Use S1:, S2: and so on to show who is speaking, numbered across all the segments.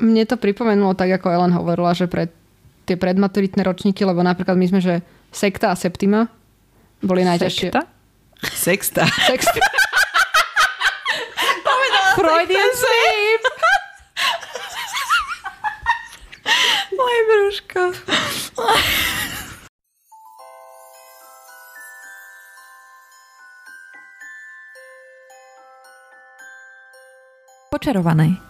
S1: Mne to pripomenulo tak, ako Ellen hovorila, že pre tie predmaturitné ročníky, lebo napríklad my sme, že sekta a septima boli najťažšie.
S2: Sekta?
S3: Sexta.
S1: Sexta.
S2: Freudian slip. Moje brúško. Počarované.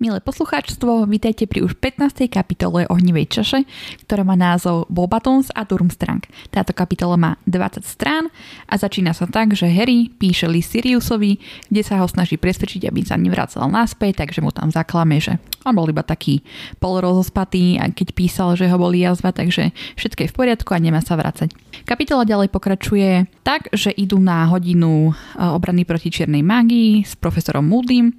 S2: Milé poslucháčstvo, vítajte pri už 15. kapitole Ohnivej čaše, ktorá má názov Bobatons a Durmstrang. Táto kapitola má 20 strán a začína sa tak, že Harry píše list Siriusovi, kde sa ho snaží presvedčiť, aby sa nevracal naspäť, takže mu tam zaklame, že on bol iba taký polrozospatý a keď písal, že ho boli jazva, takže všetko je v poriadku a nemá sa vracať. Kapitola ďalej pokračuje tak, že idú na hodinu e, obrany proti čiernej mágii s profesorom Moodym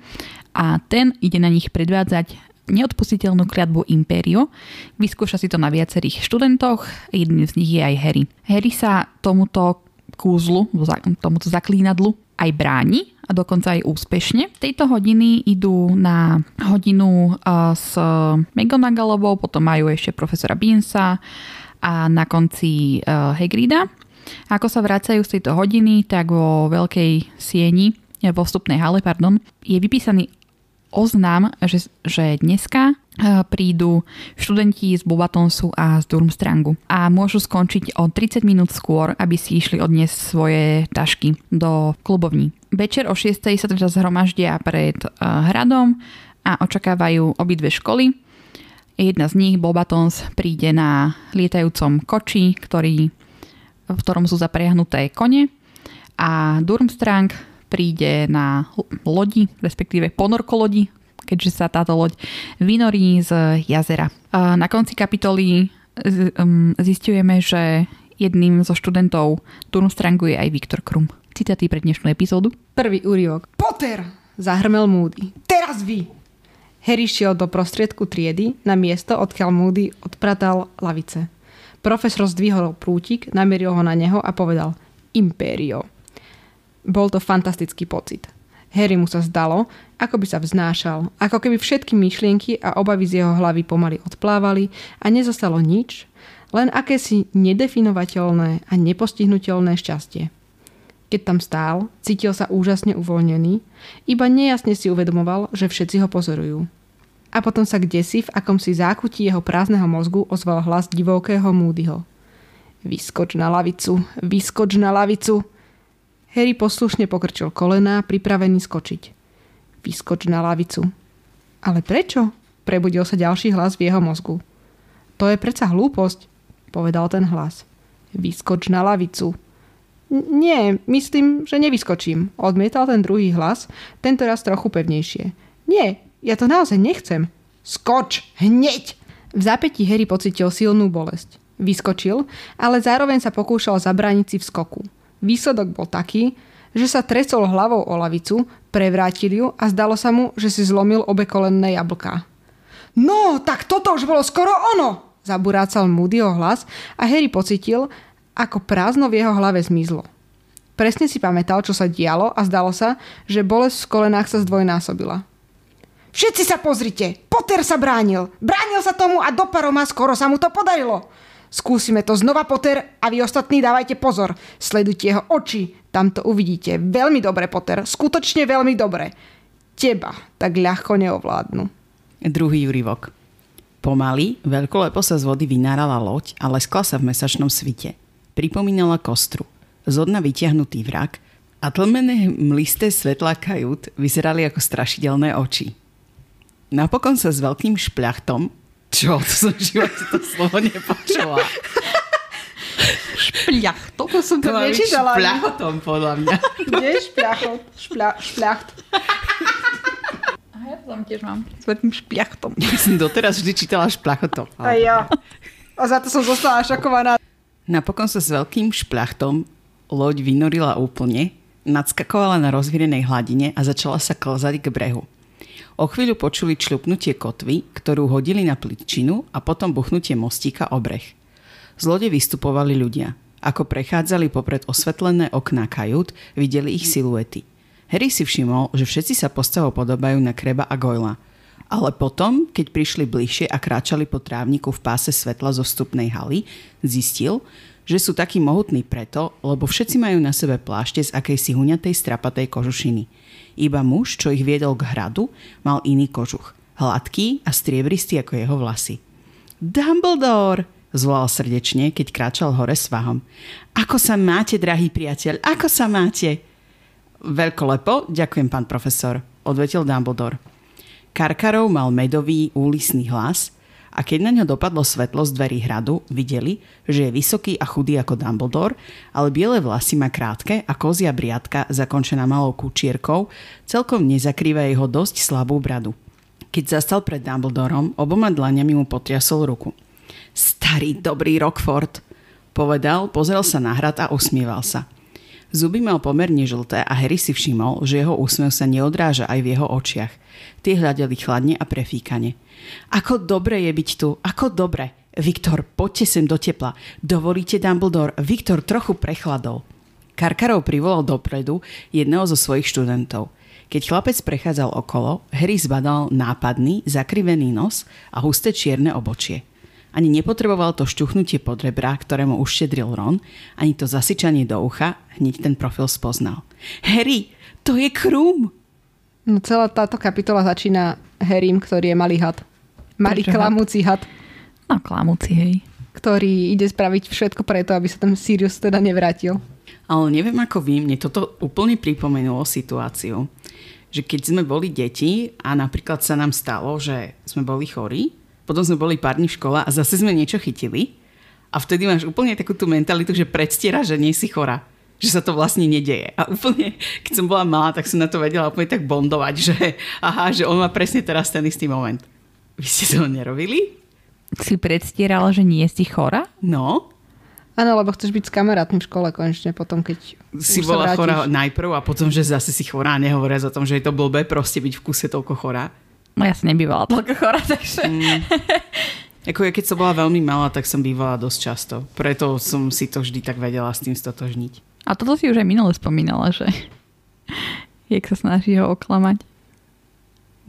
S2: a ten ide na nich predvádzať neodpustiteľnú kliatbu Imperio. Vyskúša si to na viacerých študentoch, jedným z nich je aj Harry. Harry sa tomuto kúzlu, tomuto zaklínadlu aj bráni a dokonca aj úspešne. Tejto hodiny idú na hodinu uh, s McGonagallovou, potom majú ešte profesora Beansa a na konci uh, Hagrida. Ako sa vracajú z tejto hodiny, tak vo veľkej sieni, vo vstupnej hale, pardon, je vypísaný oznám, že, že dneska eh, prídu študenti z Bubatonsu a z Durmstrangu a môžu skončiť o 30 minút skôr, aby si išli odniesť svoje tašky do klubovní. Večer o 6. sa teda zhromaždia pred uh, hradom a očakávajú obidve školy. Jedna z nich, Bobatons, príde na lietajúcom koči, ktorý, v ktorom sú zapriahnuté kone a Durmstrang príde na lodi, respektíve ponorko lodi, keďže sa táto loď vynorí z jazera. Na konci kapitoly um, zistujeme, že jedným zo študentov Turnstrangu je aj Viktor Krum. Citáty pre dnešnú epizódu.
S1: Prvý úryvok. Potter! Zahrmel Moody. Teraz vy! Harry šiel do prostriedku triedy na miesto, odkiaľ Moody odpratal lavice. Profesor zdvihol prútik, namieril ho na neho a povedal Imperio. Bol to fantastický pocit. Harry mu sa zdalo, ako by sa vznášal, ako keby všetky myšlienky a obavy z jeho hlavy pomaly odplávali a nezostalo nič, len akési nedefinovateľné a nepostihnutelné šťastie. Keď tam stál, cítil sa úžasne uvoľnený, iba nejasne si uvedomoval, že všetci ho pozorujú. A potom sa kdesi v akomsi zákutí jeho prázdneho mozgu ozval hlas divokého Moodyho. Vyskoč na lavicu, vyskoč na lavicu, Harry poslušne pokrčil kolená, pripravený skočiť. Vyskoč na lavicu. Ale prečo? Prebudil sa ďalší hlas v jeho mozgu. To je predsa hlúposť, povedal ten hlas. Vyskoč na lavicu. Nie, myslím, že nevyskočím, odmietal ten druhý hlas, tento raz trochu pevnejšie. Nie, ja to naozaj nechcem. Skoč, hneď! V zápätí Harry pocitil silnú bolesť. Vyskočil, ale zároveň sa pokúšal zabrániť si v skoku. Výsledok bol taký, že sa tresol hlavou o lavicu, prevrátil ju a zdalo sa mu, že si zlomil obe kolenné jablká. No, tak toto už bolo skoro ono! Zaburácal Moodyho hlas a Harry pocitil, ako prázdno v jeho hlave zmizlo. Presne si pamätal, čo sa dialo a zdalo sa, že bolesť v kolenách sa zdvojnásobila. Všetci sa pozrite! Potter sa bránil! Bránil sa tomu a do paroma skoro sa mu to podarilo! Skúsime to znova, Potter, a vy ostatní dávajte pozor. Sledujte jeho oči, tam to uvidíte. Veľmi dobre, Potter, skutočne veľmi dobre. Teba tak ľahko neovládnu.
S3: Druhý úryvok. Pomaly, veľkolepo sa z vody vynárala loď a leskla sa v mesačnom svite. Pripomínala kostru. Z dna vytiahnutý vrak a tlmené mlisté svetlá kajút vyzerali ako strašidelné oči. Napokon sa s veľkým špľachtom čo? To som v živote to slovo nepočula.
S1: Špľach. Toto som to,
S3: To
S1: nečítala.
S3: špľachotom, podľa mňa.
S1: Kde je špľachot? Špľa, špľacht.
S2: A ja to tam tiež mám. S veľkým špliachtom.
S3: Ja som doteraz vždy čítala špľachotom.
S1: A ja. A za to som zostala šokovaná.
S3: Napokon sa s veľkým špľachtom loď vynorila úplne Nadskakovala na rozvírenej hladine a začala sa klzať k brehu. O chvíľu počuli čľupnutie kotvy, ktorú hodili na pličinu a potom buchnutie mostíka o breh. Z lode vystupovali ľudia. Ako prechádzali popred osvetlené okná kajút, videli ich siluety. Harry si všimol, že všetci sa postavou podobajú na Kreba a Goyla. Ale potom, keď prišli bližšie a kráčali po trávniku v páse svetla zo vstupnej haly, zistil, že sú takí mohutní preto, lebo všetci majú na sebe plášte z akejsi huňatej strapatej kožušiny. Iba muž, čo ich viedol k hradu, mal iný kožuch. Hladký a striebristý ako jeho vlasy. Dumbledore! zvolal srdečne, keď kráčal hore svahom. Ako sa máte, drahý priateľ? Ako sa máte? Veľkolepo, ďakujem, pán profesor, odvetil Dumbledore. Karkarov mal medový, úlisný hlas – a keď na ňo dopadlo svetlo z dverí hradu, videli, že je vysoký a chudý ako Dumbledore, ale biele vlasy má krátke a kozia briadka zakončená malou kučierkou celkom nezakrýva jeho dosť slabú bradu. Keď zastal pred Dumbledorom, oboma dlaňami mu potriasol ruku. Starý dobrý Rockford, povedal, pozrel sa na hrad a usmieval sa. Zuby mal pomerne žlté a Harry si všimol, že jeho úsmev sa neodráža aj v jeho očiach. Tie hľadeli chladne a prefíkane. Ako dobre je byť tu, ako dobre. Viktor, poďte sem do tepla. Dovolíte, Dumbledore, Viktor trochu prechladol. Karkarov privolal dopredu jedného zo svojich študentov. Keď chlapec prechádzal okolo, Harry zbadal nápadný, zakrivený nos a husté čierne obočie. Ani nepotreboval to šťuchnutie pod rebra, ktorému uštedril Ron, ani to zasyčanie do ucha, hneď ten profil spoznal. Harry, to je Krum!
S1: No celá táto kapitola začína Harrym, ktorý je malý had. Malý
S2: Prečo
S1: klamúci had,
S2: No, klamúci, hej.
S1: ktorý ide spraviť všetko preto, aby sa ten Sirius teda nevrátil.
S3: Ale neviem ako vy, mne toto úplne pripomenulo situáciu, že keď sme boli deti a napríklad sa nám stalo, že sme boli chorí, potom sme boli pár dní v škole a zase sme niečo chytili a vtedy máš úplne takú tú mentalitu, že predstiera, že nie si chora že sa to vlastne nedeje. A úplne, keď som bola malá, tak som na to vedela úplne tak bondovať, že aha, že on má presne teraz ten istý moment. Vy ste to nerobili?
S2: Si predstierala, že nie si chora?
S3: No,
S1: Áno, lebo chceš byť s kamarátmi v škole konečne potom, keď
S3: si
S1: už
S3: bola
S1: sa vrátiš.
S3: chorá najprv a potom, že zase si chorá, nehovoriac o tom, že je to blbé proste byť v kuse toľko chorá.
S2: No ja som nebývala toľko chora, takže...
S3: Mm. Ako ja keď som bola veľmi malá, tak som bývala dosť často. Preto som si to vždy tak vedela s tým stotožniť.
S2: A toto si už aj minule spomínala, že jak sa snaží ho oklamať.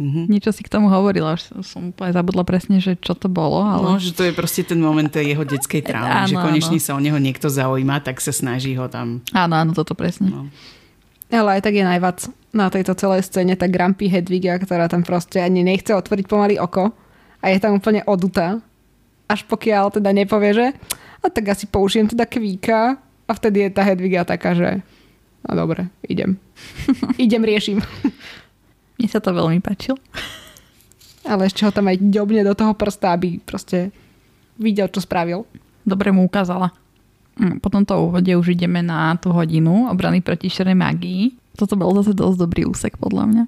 S3: Mhm.
S2: Niečo si k tomu hovorila, už som úplne zabudla presne, že čo to bolo, ale...
S3: No, že to je proste ten moment tej jeho detskej traumy,
S2: Áno,
S3: že konečne
S2: áno.
S3: sa o neho niekto zaujíma, tak sa snaží ho tam...
S2: Áno, áno, toto presne.
S3: No.
S1: Ale aj tak je najvac na tejto celej scéne tá Grumpy Hedviga, ktorá tam proste ani nechce otvoriť pomaly oko a je tam úplne odutá. Až pokiaľ teda nepovie, že a tak asi použijem teda kvíka a vtedy je tá Hedviga taká, že no dobre, idem. idem, riešim.
S2: Mne sa to veľmi páčilo.
S1: Ale ešte ho tam aj ďobne do toho prsta, aby proste videl, čo spravil.
S2: Dobre mu ukázala. Mm, Po tomto úvode už ideme na tú hodinu obrany proti šerej magii. Toto bol zase dosť dobrý úsek podľa mňa.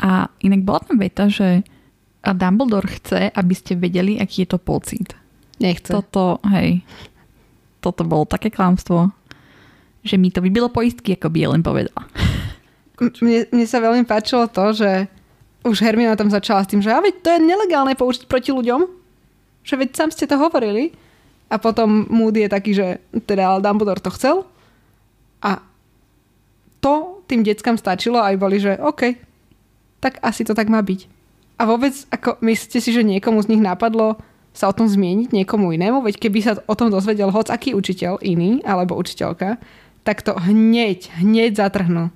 S2: A inak bola tam veta, že a Dumbledore chce, aby ste vedeli, aký je to pocit.
S1: Nechce.
S2: Toto, hej, toto bolo také klamstvo, že mi to vybilo poistky, ako by len povedala.
S1: Mne, mne sa veľmi páčilo to, že už Hermiona tam začala s tým, že a veď to je nelegálne použiť proti ľuďom. Že veď sám ste to hovorili. A potom Moody je taký, že teda ale Dumbledore to chcel. A to tým deckám stačilo aj boli, že OK, tak asi to tak má byť. A vôbec, ako myslíte si, že niekomu z nich napadlo sa o tom zmieniť niekomu inému? Veď keby sa o tom dozvedel hoc aký učiteľ iný, alebo učiteľka, tak to hneď, hneď zatrhnú.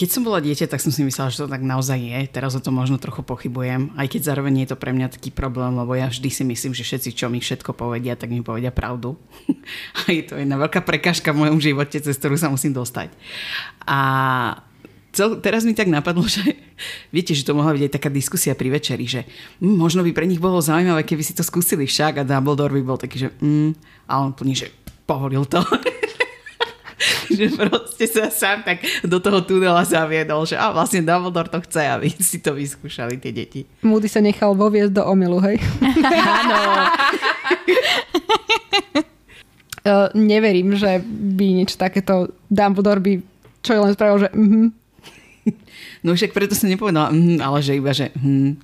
S3: Keď som bola dieťa, tak som si myslela, že to tak naozaj je. Teraz o tom možno trochu pochybujem, aj keď zároveň je to pre mňa taký problém, lebo ja vždy si myslím, že všetci, čo mi všetko povedia, tak mi povedia pravdu. a je to jedna veľká prekážka v mojom živote, cez ktorú sa musím dostať. A cel, teraz mi tak napadlo, že viete, že to mohla byť aj taká diskusia pri večeri, že mm, možno by pre nich bolo zaujímavé, keby si to skúsili však a Dumbledore by bol taký, že mm, a on plne, že pohodil to. že proste sa sám tak do toho tunela zaviedol, že a vlastne Dumbledore to chce, aby si to vyskúšali tie deti.
S1: Moody sa nechal voviesť do omilu, hej?
S2: Áno.
S1: Uh, neverím, že by niečo takéto Dumbledore by čo je len spravil, že mhm.
S3: No však preto som nepovedala, mm, ale že iba, že hm.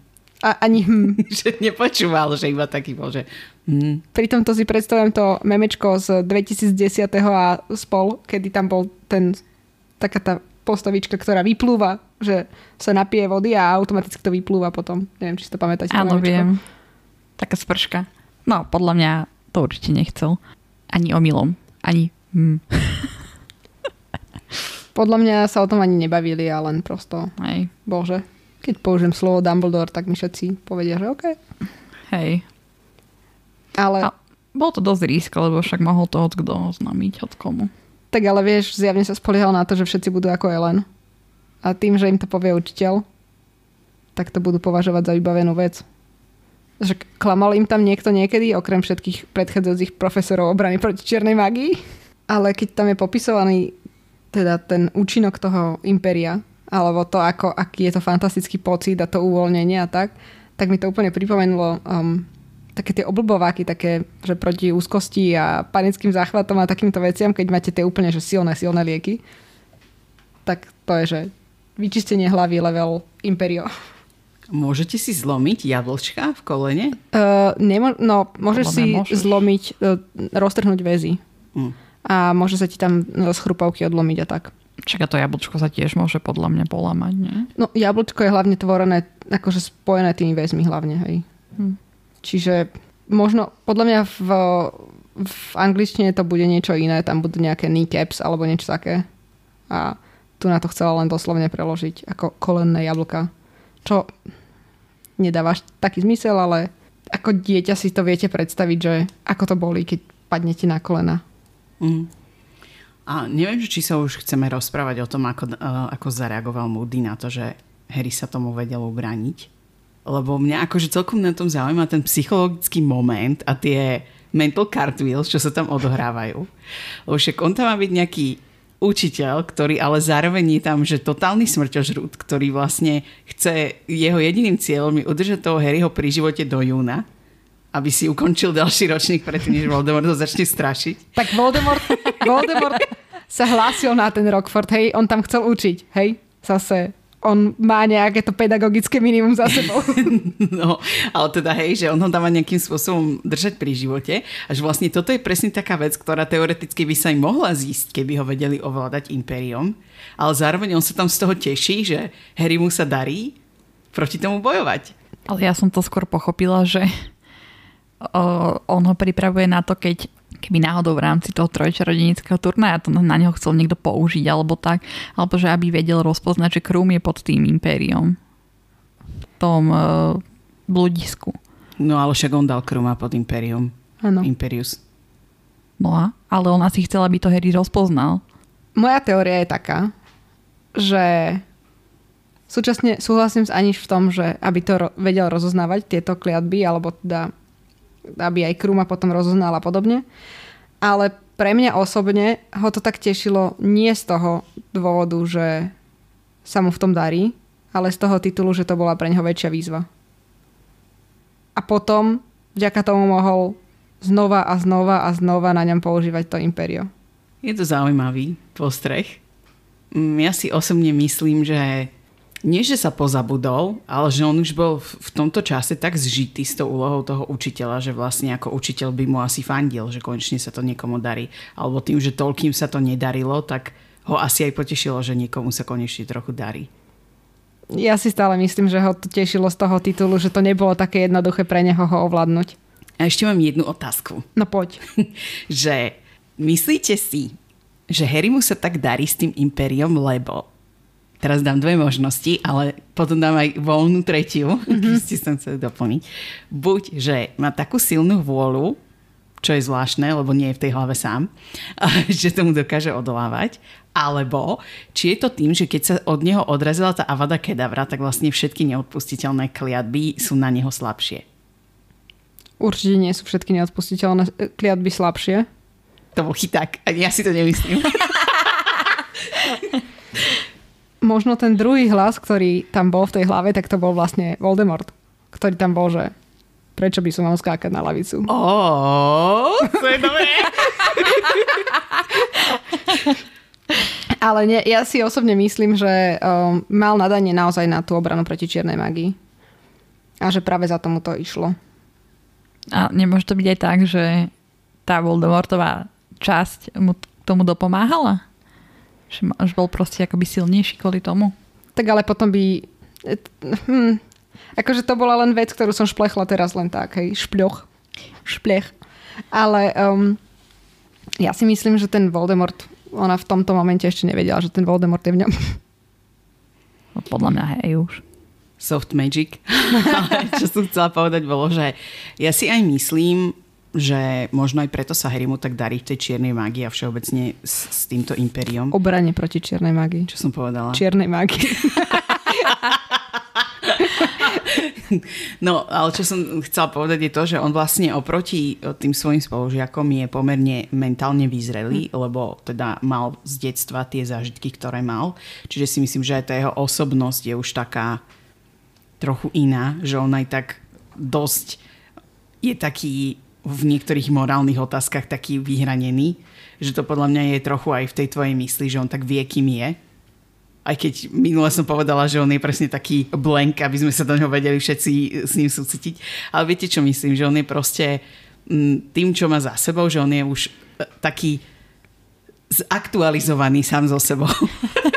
S1: A ani hm.
S3: že nepočúval, že iba taký bol, že hm.
S1: Pritom to si predstavujem to memečko z 2010. a spol, kedy tam bol ten, taká tá postavička, ktorá vyplúva, že sa napije vody a automaticky to vyplúva potom. Neviem, či si to pamätáte.
S2: Áno,
S1: memečko.
S2: viem. Taká sprška. No, podľa mňa to určite nechcel. Ani omylom. Ani hm.
S1: Podľa mňa sa o tom ani nebavili a len prosto,
S2: Hej.
S1: bože. Keď použijem slovo Dumbledore, tak mi všetci povedia, že OK.
S2: Hej.
S1: Ale,
S2: A bol to dosť risk, lebo však mohol to kto oznámiť, od komu.
S1: tak ale vieš, zjavne sa spoliehal na to, že všetci budú ako Ellen. A tým, že im to povie učiteľ, tak to budú považovať za vybavenú vec. Že klamal im tam niekto niekedy, okrem všetkých predchádzajúcich profesorov obrany proti čiernej magii. Ale keď tam je popisovaný teda ten účinok toho imperia, alebo to, ako, aký je to fantastický pocit a to uvoľnenie a tak, tak mi to úplne pripomenulo um, také tie oblbováky, také, že proti úzkosti a panickým záchvatom a takýmto veciam, keď máte tie úplne že silné, silné lieky, tak to je, že vyčistenie hlavy level Imperio.
S3: Môžete si zlomiť jablčka v kolene?
S1: Uh, nemo- no, môžeš si
S2: môžeš.
S1: zlomiť, uh, roztrhnúť väzy
S3: Hm.
S1: a môže sa ti tam no, z chrupavky odlomiť a tak.
S2: Čaká to jablčko sa tiež môže podľa mňa polamať, nie?
S1: No, jablčko je hlavne tvorené, akože spojené tými väzmi hlavne, hej.
S2: Hm.
S1: Čiže možno, podľa mňa v, v angličtine to bude niečo iné, tam budú nejaké kneecaps alebo niečo také. A tu na to chcela len doslovne preložiť ako kolenné jablka. Čo nedáva až taký zmysel, ale ako dieťa si to viete predstaviť, že ako to boli, keď padnete na kolena.
S3: Mhm. A neviem, či sa už chceme rozprávať o tom, ako, uh, ako zareagoval Moody na to, že Harry sa tomu vedel ubrániť. Lebo mňa akože celkom na tom zaujíma ten psychologický moment a tie mental cartwheels, čo sa tam odohrávajú. Lebo však on tam má byť nejaký učiteľ, ktorý ale zároveň je tam, že totálny smrťožrút, ktorý vlastne chce, jeho jediným cieľom je udržať toho Harryho pri živote do júna, aby si ukončil ďalší ročník predtým, než Voldemort ho začne strašiť.
S1: Tak Voldemort, Voldemort sa hlásil na ten Rockford, hej, on tam chcel učiť, hej, zase on má nejaké to pedagogické minimum za sebou.
S3: No, ale teda hej, že on ho dáva nejakým spôsobom držať pri živote a že vlastne toto je presne taká vec, ktorá teoreticky by sa im mohla zísť, keby ho vedeli ovládať impériom, ale zároveň on sa tam z toho teší, že Harry mu sa darí proti tomu bojovať.
S2: Ale ja som to skôr pochopila, že o, on ho pripravuje na to, keď keby náhodou v rámci toho trojčarodenického turnaja to na neho chcel niekto použiť alebo tak, alebo že aby vedel rozpoznať, že Krum je pod tým impériom. V tom uh, bludisku.
S3: No ale však on dal Kruma pod impérium.
S1: Áno.
S3: Imperius.
S2: No a? Ale on asi chcel, aby to Harry rozpoznal.
S1: Moja teória je taká, že súčasne súhlasím s Aniš v tom, že aby to ro- vedel rozoznávať tieto kliatby, alebo teda aby aj Kruma potom rozoznal a podobne. Ale pre mňa osobne ho to tak tešilo nie z toho dôvodu, že sa mu v tom darí, ale z toho titulu, že to bola pre neho väčšia výzva. A potom vďaka tomu mohol znova a znova a znova na ňom používať to Imperio.
S3: Je to zaujímavý postreh. Mm, Ja si osobne myslím, že nie, že sa pozabudol, ale že on už bol v tomto čase tak zžitý s tou úlohou toho učiteľa, že vlastne ako učiteľ by mu asi fandil, že konečne sa to niekomu darí. Alebo tým, že toľkým sa to nedarilo, tak ho asi aj potešilo, že niekomu sa konečne trochu darí.
S1: Ja si stále myslím, že ho to tešilo z toho titulu, že to nebolo také jednoduché pre neho ho ovládnuť.
S3: A ešte mám jednu otázku.
S1: No poď.
S3: že myslíte si, že Harry mu sa tak darí s tým impériom, lebo teraz dám dve možnosti, ale potom dám aj voľnú tretiu, mm-hmm. ste sa chceli doplniť. Buď, že má takú silnú vôľu, čo je zvláštne, lebo nie je v tej hlave sám, že tomu dokáže odolávať, alebo či je to tým, že keď sa od neho odrazila tá Avada Kedavra, tak vlastne všetky neodpustiteľné kliatby sú na neho slabšie.
S1: Určite nie sú všetky neodpustiteľné e, kliatby slabšie.
S3: To bol chyták, ja si to nemyslím.
S1: Možno ten druhý hlas, ktorý tam bol v tej hlave, tak to bol vlastne Voldemort, ktorý tam bol, že prečo by som mal skákať na lavicu.
S3: Ó, to je dobré.
S1: Ale nie, ja si osobne myslím, že um, mal nadanie naozaj na tú obranu proti čiernej magii. A že práve za tomu to išlo.
S2: A nemôže to byť aj tak, že tá Voldemortová časť mu tomu dopomáhala? Že, že bol proste akoby silnejší kvôli tomu?
S1: Tak ale potom by... Hm, akože to bola len vec, ktorú som šplechla teraz len tak, hej, špľoch. Šplech. Ale um, ja si myslím, že ten Voldemort ona v tomto momente ešte nevedela, že ten Voldemort je v ňom.
S2: No, podľa mňa hej už.
S3: Soft magic. Ale čo som chcela povedať bolo, že ja si aj myslím, že možno aj preto sa Harrymu tak darí v tej čiernej mágii a všeobecne s, s týmto impériom.
S1: Obrane proti čiernej mágii.
S3: Čo som povedala?
S1: Čiernej mágii.
S3: No, ale čo som chcela povedať je to, že on vlastne oproti tým svojim spolužiakom je pomerne mentálne vyzrelý, lebo teda mal z detstva tie zážitky, ktoré mal. Čiže si myslím, že aj tá jeho osobnosť je už taká trochu iná, že on aj tak dosť je taký v niektorých morálnych otázkach taký vyhranený, že to podľa mňa je trochu aj v tej tvojej mysli, že on tak vie, kým je aj keď minule som povedala, že on je presne taký blank, aby sme sa do neho vedeli všetci s ním súcitiť. Ale viete, čo myslím? Že on je proste mm, tým, čo má za sebou, že on je už e, taký zaktualizovaný sám so sebou.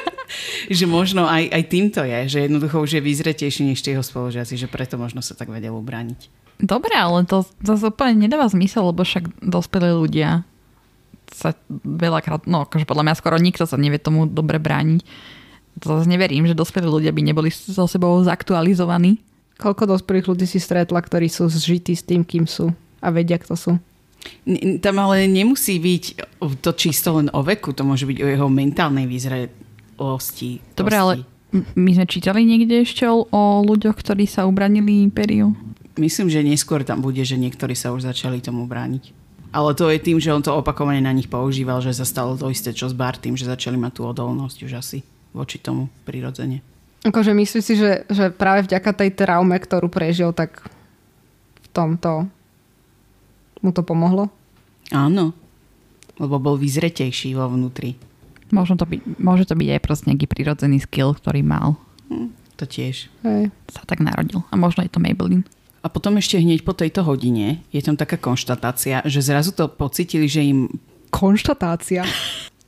S3: že možno aj, aj týmto je, že jednoducho už je vyzretejší než tie jeho spolužiaci, že preto možno sa tak vedel ubrániť.
S2: Dobre, ale to zase úplne nedáva zmysel, lebo však dospelí ľudia sa veľakrát, no akože podľa mňa skoro nikto sa nevie tomu dobre brániť to zase neverím, že dospelí ľudia by neboli so sebou zaktualizovaní.
S1: Koľko dospelých ľudí si stretla, ktorí sú zžití s tým, kým sú a vedia, kto sú?
S3: Tam ale nemusí byť to čisto len o veku, to môže byť o jeho mentálnej výzrelosti.
S2: Dobre, ale my sme čítali niekde ešte o, o ľuďoch, ktorí sa ubranili impériu?
S3: Myslím, že neskôr tam bude, že niektorí sa už začali tomu brániť. Ale to je tým, že on to opakovane na nich používal, že sa stalo to isté, čo s Bartým, že začali mať tú odolnosť už asi voči tomu prirodzene.
S1: Akože myslíš si, že, že práve vďaka tej traume, ktorú prežil, tak v tomto mu to pomohlo?
S3: Áno, lebo bol vyzretejší vo vnútri.
S2: Možno to byť, môže to byť aj proste nejaký prirodzený skill, ktorý mal.
S3: Hm, to tiež.
S1: Hej.
S2: Sa tak narodil. A možno je to Maybelline.
S3: A potom ešte hneď po tejto hodine je tam taká konštatácia, že zrazu to pocitili, že im...
S1: Konštatácia?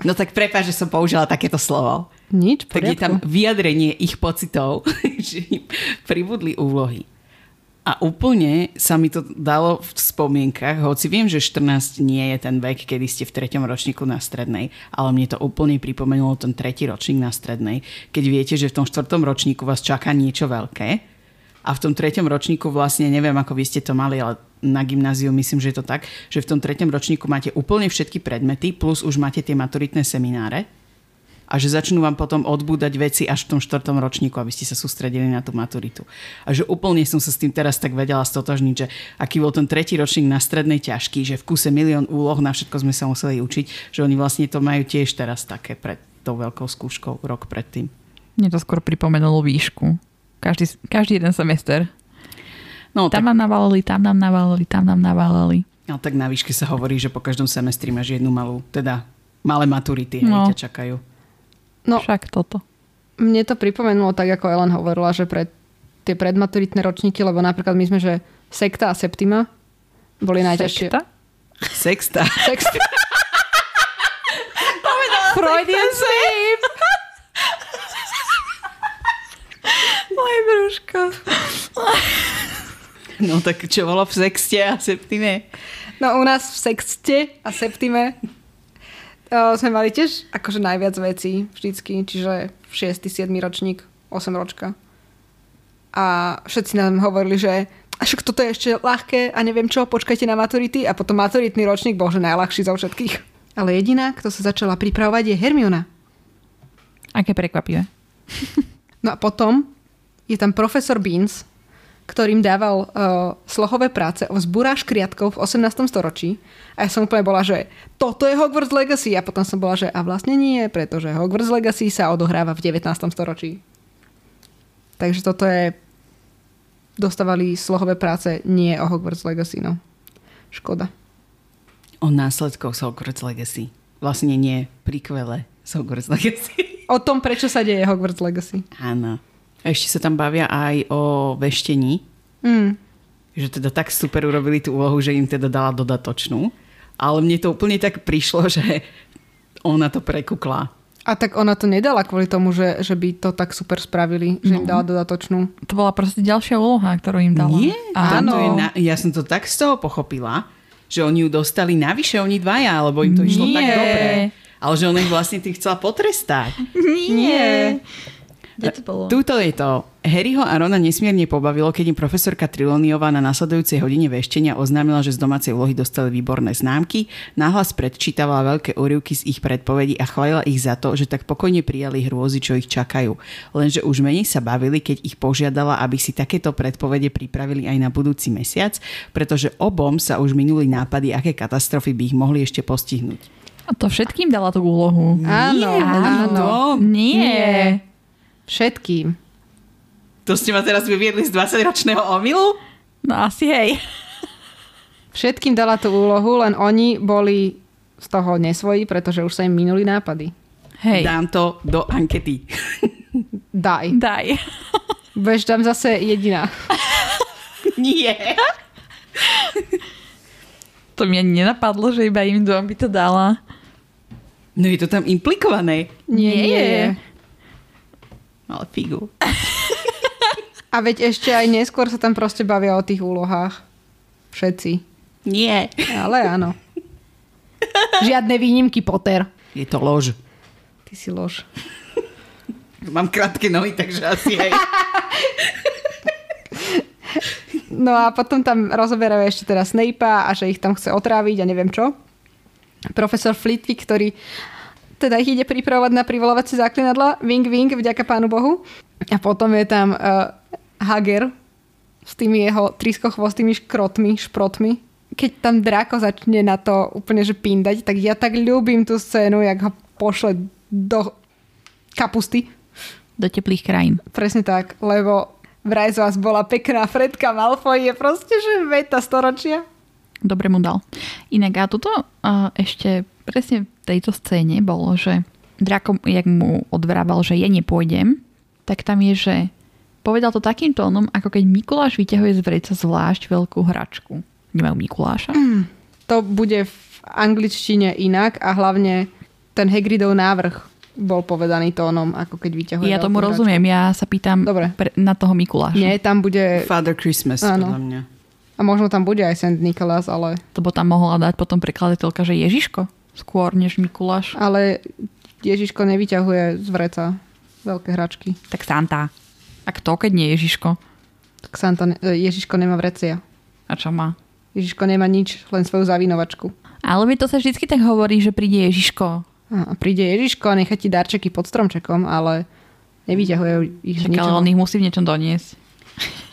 S3: No tak prepáč, že som použila takéto slovo.
S1: Nič,
S3: Tak je tam vyjadrenie ich pocitov, že im pribudli úlohy. A úplne sa mi to dalo v spomienkach, hoci viem, že 14 nie je ten vek, kedy ste v treťom ročníku na strednej, ale mne to úplne pripomenulo ten tretí ročník na strednej, keď viete, že v tom štvrtom ročníku vás čaká niečo veľké a v tom treťom ročníku vlastne, neviem ako vy ste to mali, ale na gymnáziu myslím, že je to tak, že v tom treťom ročníku máte úplne všetky predmety, plus už máte tie maturitné semináre a že začnú vám potom odbúdať veci až v tom štvrtom ročníku, aby ste sa sústredili na tú maturitu. A že úplne som sa s tým teraz tak vedela stotožniť, že aký bol ten tretí ročník na strednej ťažký, že v kuse milión úloh, na všetko sme sa museli učiť, že oni vlastne to majú tiež teraz také pred tou veľkou skúškou rok predtým.
S2: Mne to skôr pripomenulo výšku. Každý, každý jeden semester.
S3: No,
S2: tam
S3: tak,
S2: nám navalili, tam nám navalili, tam nám navalili.
S3: no, tak na výške sa hovorí, že po každom semestri máš jednu malú, teda malé maturity, hej,
S2: No.
S3: ťa čakajú.
S1: No,
S2: Však toto.
S1: mne to pripomenulo tak, ako Ellen hovorila, že pre tie predmaturitné ročníky, lebo napríklad my sme, že sekta a septima boli najťažšie.
S2: Sekta?
S3: Sexta.
S1: Sexta. Freudian slip.
S2: Moje brúško.
S3: No tak čo bolo v sexte a septime?
S1: No u nás v sexte a septime uh, sme mali tiež akože najviac vecí vždycky, čiže 6. 7. ročník, 8 ročka. A všetci nám hovorili, že a však toto je ešte ľahké a neviem čo, počkajte na maturity a potom maturitný ročník bol že najľahší zo všetkých. Ale jediná, kto sa začala pripravovať je Hermiona.
S2: Aké prekvapivé.
S1: No a potom je tam profesor Beans, ktorým dával uh, slohové práce o vzbúrách škriatkov v 18. storočí. A ja som úplne bola, že toto je Hogwarts Legacy. A potom som bola, že a vlastne nie, pretože Hogwarts Legacy sa odohráva v 19. storočí. Takže toto je... Dostávali slohové práce nie o Hogwarts Legacy, no. Škoda.
S3: O následkoch z Hogwarts Legacy. Vlastne nie, prikvele. z Hogwarts Legacy.
S1: O tom, prečo sa deje Hogwarts Legacy.
S3: Áno. A ešte sa tam bavia aj o veštení,
S1: Mm.
S3: že teda tak super urobili tú úlohu, že im teda dala dodatočnú. Ale mne to úplne tak prišlo, že ona to prekukla.
S1: A tak ona to nedala kvôli tomu, že, že by to tak super spravili, že im dala dodatočnú.
S2: To bola proste ďalšia úloha, ktorú im dala.
S3: Nie,
S1: Áno.
S3: to je na, ja som to tak z toho pochopila, že oni ju dostali navyše, oni dvaja, lebo im to išlo tak
S2: Nie.
S3: dobre. Ale že ona ich vlastne tým chcela potrestať.
S2: nie. Kde to bolo?
S3: Tuto je to. Harryho a Rona nesmierne pobavilo, keď im profesorka Triloniová na nasledujúcej hodine veštenia oznámila, že z domácej úlohy dostali výborné známky, náhlas predčítavala veľké úryvky z ich predpovedí a chválila ich za to, že tak pokojne prijali hrôzy, čo ich čakajú. Lenže už menej sa bavili, keď ich požiadala, aby si takéto predpovede pripravili aj na budúci mesiac, pretože obom sa už minuli nápady, aké katastrofy by ich mohli ešte postihnúť.
S2: A to všetkým dala tú úlohu.
S1: Áno, áno.
S3: To,
S2: Nie.
S1: Všetkým.
S3: to ste ma teraz vyviedli z 20-ročného omylu?
S2: No asi hej.
S1: Všetkým dala tú úlohu, len oni boli z toho nesvoji, pretože už sa im minuli nápady.
S2: Hej.
S3: Dám to do ankety.
S1: Daj.
S2: Daj.
S1: Budeš tam zase jediná.
S3: Nie.
S2: To mi ani nenapadlo, že iba im dvom by to dala.
S3: No je to tam implikované.
S1: Nie, nie je.
S3: Ale figu.
S1: A veď ešte aj neskôr sa tam proste bavia o tých úlohách. Všetci.
S3: Nie.
S1: Ale áno. Žiadne výnimky, Potter.
S3: Je to lož.
S1: Ty si lož.
S3: Mám krátke nohy, takže asi aj.
S1: No a potom tam rozoberajú ešte teda Snape'a a že ich tam chce otráviť a neviem čo. Profesor Flitwick, ktorý teda ich ide pripravovať na privolovacie záklinadla. Wing, wing, vďaka pánu Bohu. A potom je tam uh, Hager s tými jeho trískochvostými škrotmi, šprotmi. Keď tam Draco začne na to úplne že pindať, tak ja tak ľúbim tú scénu, jak ho pošle do kapusty.
S2: Do teplých krajín.
S1: Presne tak, lebo vraj z vás bola pekná Fredka Malfoy je proste, že veta storočia.
S2: Dobre mu dal. Inak a tuto uh, ešte presne v tejto scéne bolo, že Draco, jak mu odvrával, že ja nepôjdem, tak tam je, že povedal to takým tónom, ako keď Mikuláš vyťahuje z vreca zvlášť veľkú hračku. Nemajú Mikuláša?
S1: To bude v angličtine inak a hlavne ten Hagridov návrh bol povedaný tónom, ako keď vyťahuje.
S2: Ja tomu
S1: hračku.
S2: rozumiem, ja sa pýtam
S1: Dobre.
S2: pre, na toho Mikuláša.
S1: Nie, tam bude...
S3: Father Christmas,
S1: Áno.
S3: podľa mňa.
S1: A možno tam bude aj St. Nicholas, ale,
S2: Lebo tam mohla dať potom prekladateľka, že Ježiško skôr než Mikuláš.
S1: ale Ježiško nevyťahuje z vreca veľké hračky.
S2: Tak Santa. A kto, keď nie Ježiško?
S1: Tak Santa, ne- e, Ježiško nemá vrecia.
S2: A čo má?
S1: Ježiško nemá nič, len svoju zavinovačku.
S2: Ale mi to sa vždy tak hovorí, že príde Ježiško.
S1: A príde Ježiško a nechá ti darčeky pod stromčekom, ale nevyťahuje ich
S2: Však ale on ich musí v niečom doniesť.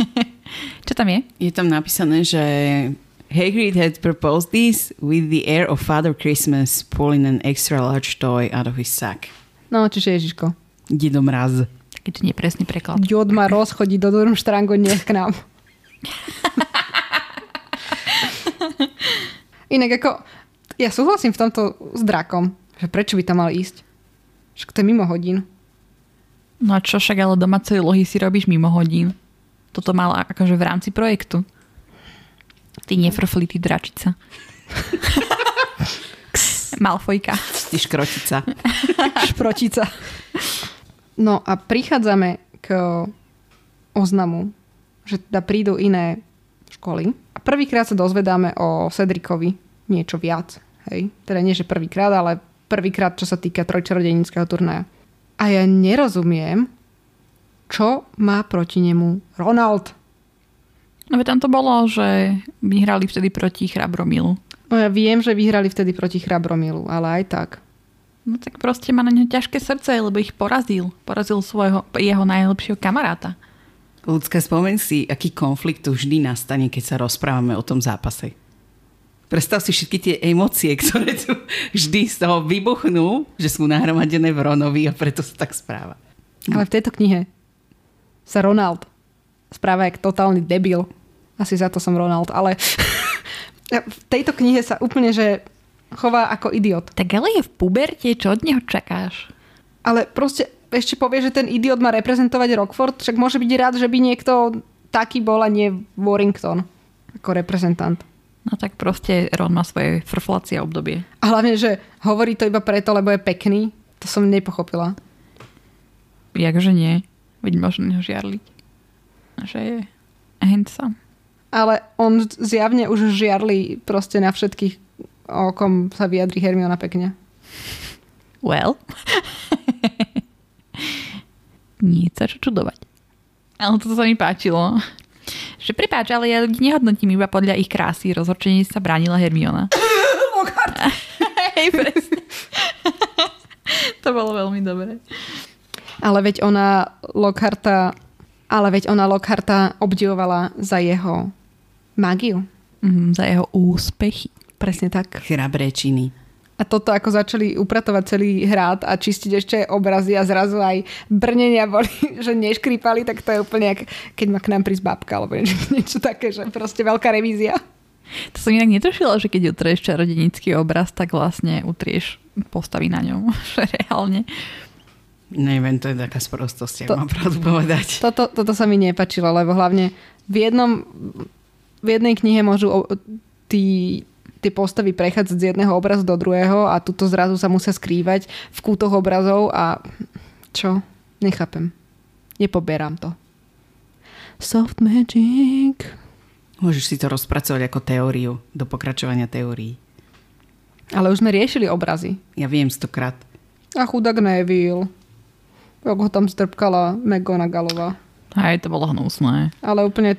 S2: čo tam je?
S3: Je tam napísané, že Hagrid had proposed this with the air of Father Christmas pulling an extra large toy out of his sack.
S1: No, čiže Ježiško.
S3: Dedo mraz.
S2: Keď to nie je presný preklad.
S1: Jod ma rozchodí do Durmštrangu, nech k nám. Inak ako, ja súhlasím v tomto s drakom, že prečo by tam mal ísť. Však to je mimo hodín.
S2: No a čo však ale domácej lohy si robíš mimo hodín? Toto mal akože v rámci projektu. Ty nefrflitý dračica. Malfojka.
S3: Ty škrotica.
S1: Šprotica. No a prichádzame k oznamu, že teda prídu iné školy. A prvýkrát sa dozvedáme o Cedricovi niečo viac. Hej? Teda nie, že prvýkrát, ale prvýkrát, čo sa týka trojčarodejníckého turnaja. A ja nerozumiem, čo má proti nemu Ronald.
S2: No veď tam to bolo, že vyhrali vtedy proti Chrabromilu.
S1: No ja viem, že vyhrali vtedy proti Chrabromilu, ale aj tak.
S2: No tak proste má na ňo ťažké srdce, lebo ich porazil. Porazil svojho, jeho najlepšieho kamaráta.
S3: Ľudská, spomeň si, aký konflikt tu vždy nastane, keď sa rozprávame o tom zápase. Predstav si všetky tie emócie, ktoré tu vždy z toho vybuchnú, že sú nahromadené v Ronovi a preto sa tak správa.
S1: Ale v tejto knihe sa Ronald správa jak totálny debil. Asi za to som Ronald, ale v tejto knihe sa úplne, že chová ako idiot.
S2: Tak ale je v puberte, čo od neho čakáš?
S1: Ale proste ešte povie, že ten idiot má reprezentovať Rockford, však môže byť rád, že by niekto taký bol a nie Warrington ako reprezentant.
S2: No tak proste Ron má svoje frflacie obdobie.
S1: A hlavne, že hovorí to iba preto, lebo je pekný, to som nepochopila.
S2: Jakže nie? Veď možno žiarliť. Že je handsome.
S1: Ale on zjavne už žiarli proste na všetkých, o kom sa vyjadri Hermiona pekne.
S2: Well. Nie sa čo čudovať. Ale toto sa mi páčilo. Že prepáč, ale ja ľudí nehodnotím iba podľa ich krásy. Rozhorčenie sa bránila Hermiona. Hej, presne. to bolo veľmi dobré.
S1: Ale veď ona Lockharta ale veď ona Lockharta obdivovala za jeho mágiu.
S2: Mm, za jeho úspechy.
S1: Presne tak.
S3: Chrabré činy.
S1: A toto ako začali upratovať celý hrad a čistiť ešte obrazy a zrazu aj brnenia boli, že neškrípali, tak to je úplne jak, keď má k nám prísť babka alebo niečo, niečo také, že proste veľká revízia.
S2: To som inak netušila, že keď utrieš čarodenický obraz, tak vlastne utrieš postavy na ňom. Že reálne.
S3: Neviem, to je taká sprostosť, to, mám pravdu povedať.
S1: Toto, toto sa mi nepačilo, lebo hlavne v jednom v jednej knihe môžu tí, tie postavy prechádzať z jedného obrazu do druhého a tuto zrazu sa musia skrývať v kútoch obrazov a čo? Nechápem. Nepoberám to. Soft magic.
S3: Môžeš si to rozpracovať ako teóriu, do pokračovania teórií.
S1: Ale už sme riešili obrazy.
S3: Ja viem stokrát.
S1: A chudák Neville. Ako ho tam strpkala McGonagallová.
S2: Aj to bolo hnusné.
S1: Ale úplne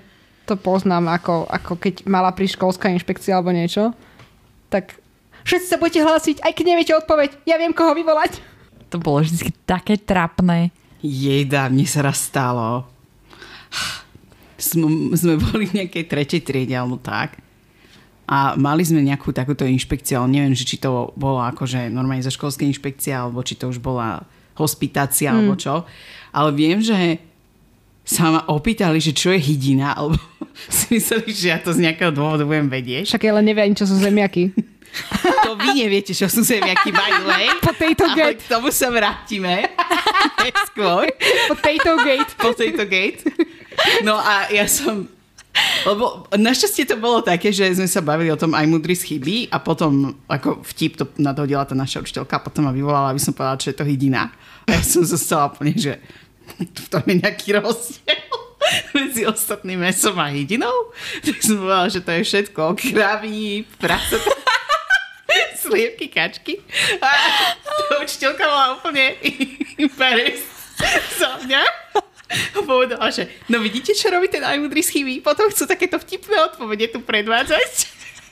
S1: to poznám, ako, ako keď mala prísť školská inšpekcia alebo niečo. Tak všetci sa budete hlásiť, aj keď neviete odpoveď. Ja viem, koho vyvolať.
S2: To bolo vždy také trapné.
S3: Jejda, mne sa raz stalo sme, sme boli v nejakej tretej triede alebo tak. A mali sme nejakú takúto inšpekciu, ale neviem, že či to bola akože normálne zo školskej inšpekcia, alebo či to už bola hospitácia, mm. alebo čo. Ale viem, že sa ma opýtali, že čo je hydina, alebo si mysleli, že ja to z nejakého dôvodu budem vedieť.
S1: Však ja len neviem, čo sú zemiaky.
S3: to vy neviete, čo sú zemiaky, by the way.
S1: Potato
S3: ale gate. k tomu sa vrátime. Neskôr.
S1: Potato gate.
S3: Potato gate. No a ja som... Lebo našťastie to bolo také, že sme sa bavili o tom aj mudry z chyby a potom ako vtip to nadhodila tá naša učiteľka a potom ma vyvolala, aby som povedala, že je to hydina. A ja som zostala úplne, že v tom je nejaký rozdiel medzi ostatným mesom a hydinou. Tak som povedala, že to je všetko. Kraví, prasa, sliepky, kačky. A tá učiteľka bola úplne za mňa. A povedala, že no vidíte, čo robí ten najmudrý z chyby? Potom chcú takéto vtipné odpovede tu predvádzať.